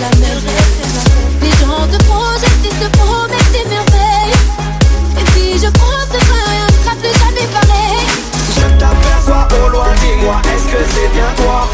la. Les gens se projettent et se promettent des merveilles. Et si je prends ce train, on ne sera plus jamais pareil. Je t'aperçois au loin, dis-moi, est-ce que c'est bien toi?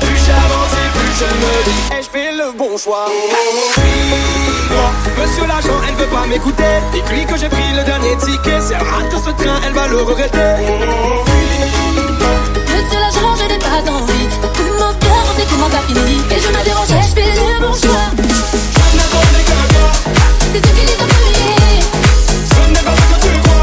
Plus j'avance et plus je me dis, ai-je fait le bon choix? Suis-moi, monsieur l'agent, elle veut pas m'écouter. Dis-lui que j'ai pris le dernier ticket. Si elle rate ce train, elle va le regretter. Monsieur l'agent, je n'ai pas envie de sais comment Et je me dérange, je fais le bon choix C'est ce qu'il est Ce n'est pas que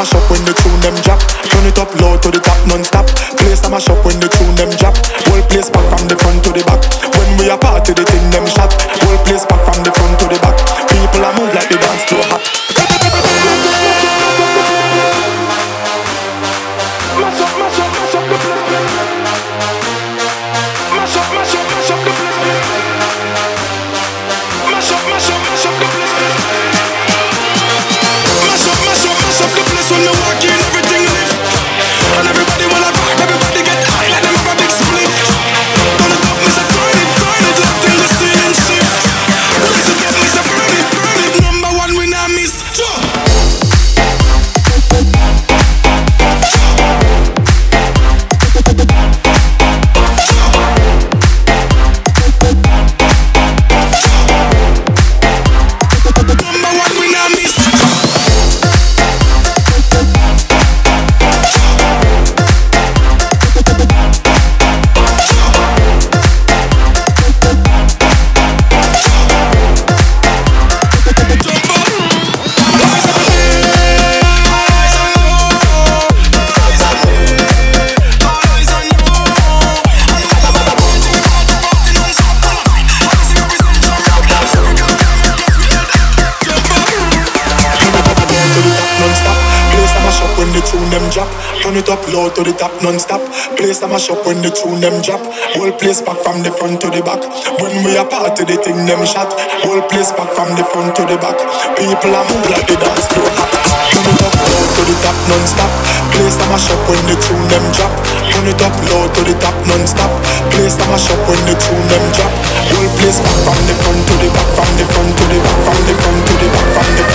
mash up when the tune them drop. Turn it up loud to the top non-stop. Place a mash up when the tune them drop. Whole place back from the front to the back. When we are party, the thing them shot. Whole place back from the front to the back. People are move like non-stop. Place a mash up when the tune them drop. Whole place back from the front to the back. When we are party, the thing them shot. Whole place back from the front to the back. People are move like the dance floor. Turn it up low to the top non-stop. Place a mash up when the tune them drop. Turn it up low to the top non-stop. Place a mash up when the tune them drop. Whole place back from the front to the back, from the front to the back, from the front to the back, from the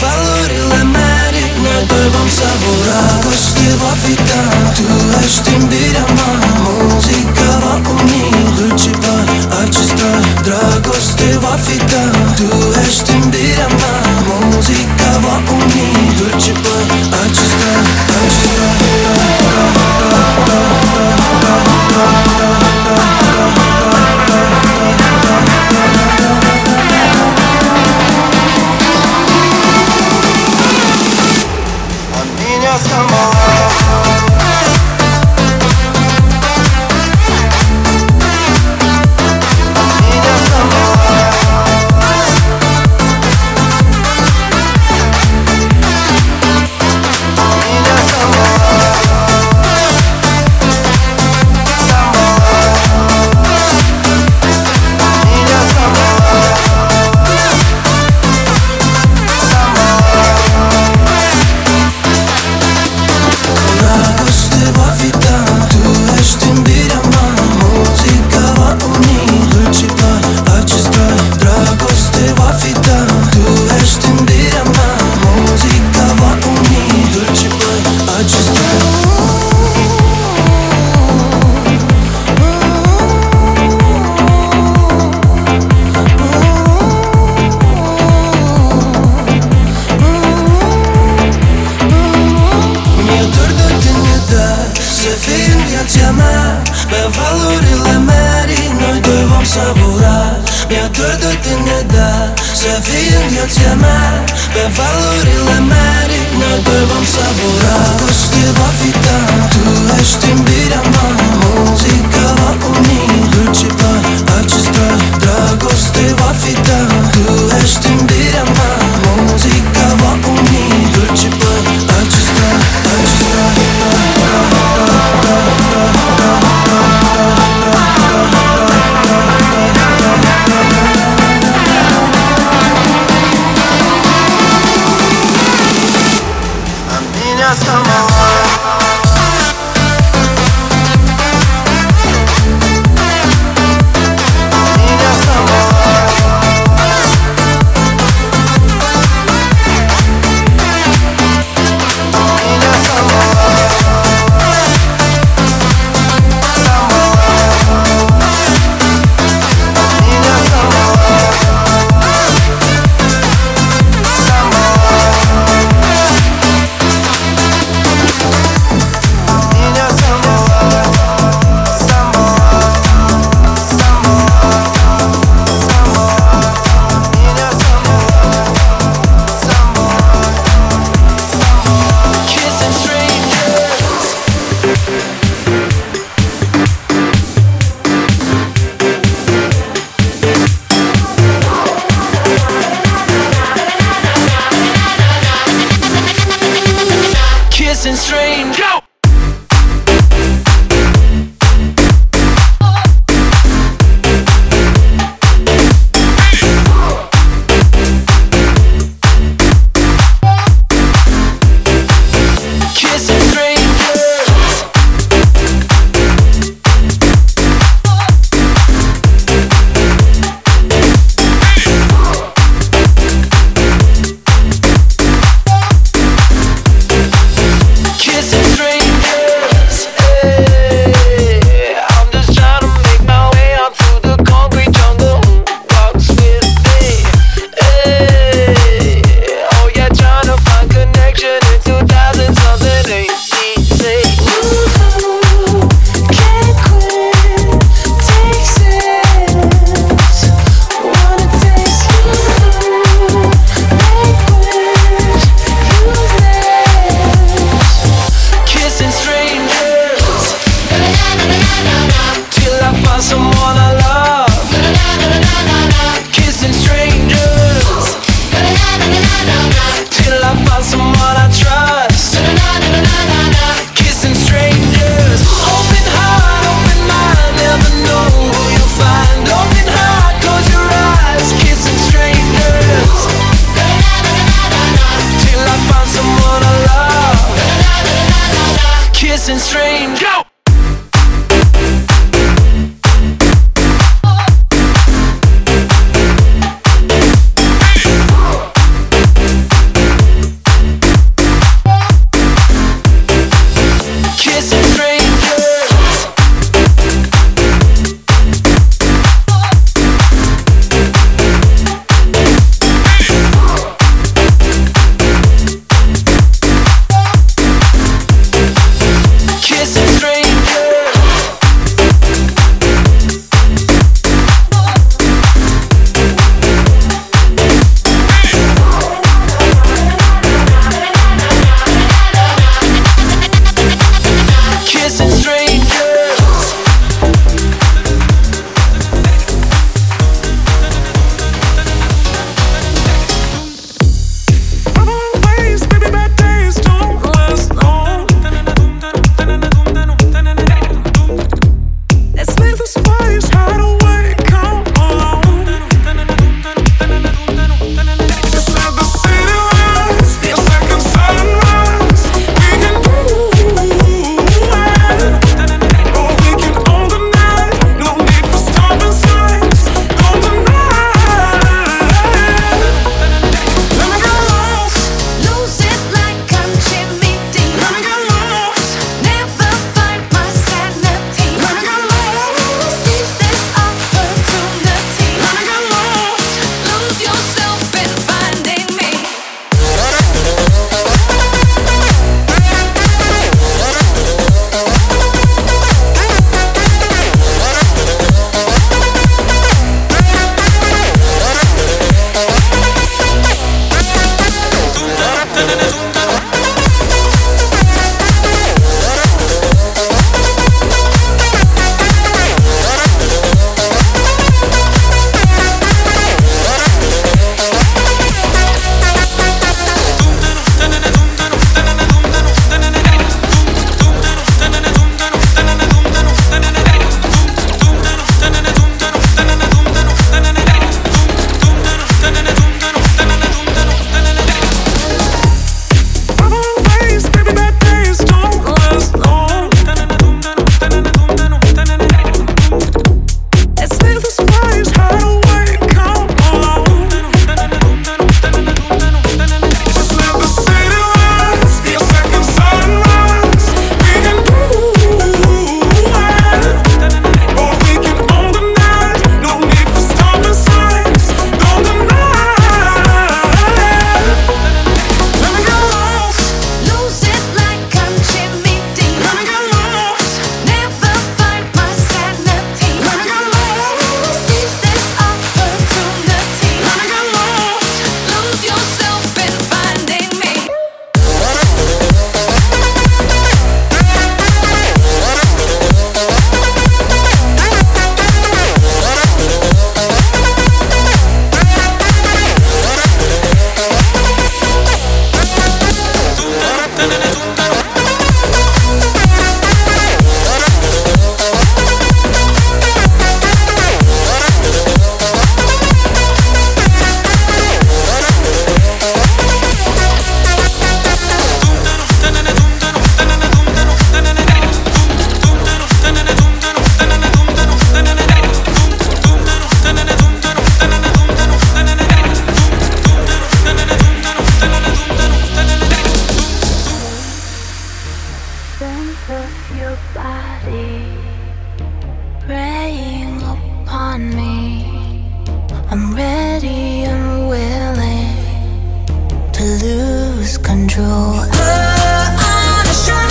valorile mele Noi doi vom savura. Dragoste va fi ta Tu ești iubirea mea. Muzica va uni Dulce par acesta Dragoste va fi ta să fim viața mea Pe valorile merii noi doi vom savura. Mi-a dor de tine, da Să fii viața mea Pe valorile merii noi doi vom savura. Dragoste va fi ta Tu ești iubirea mea Muzica va uni dulce par acesta Dragoste va fi ta Tu ești iubirea mea. lose control. Put on a show.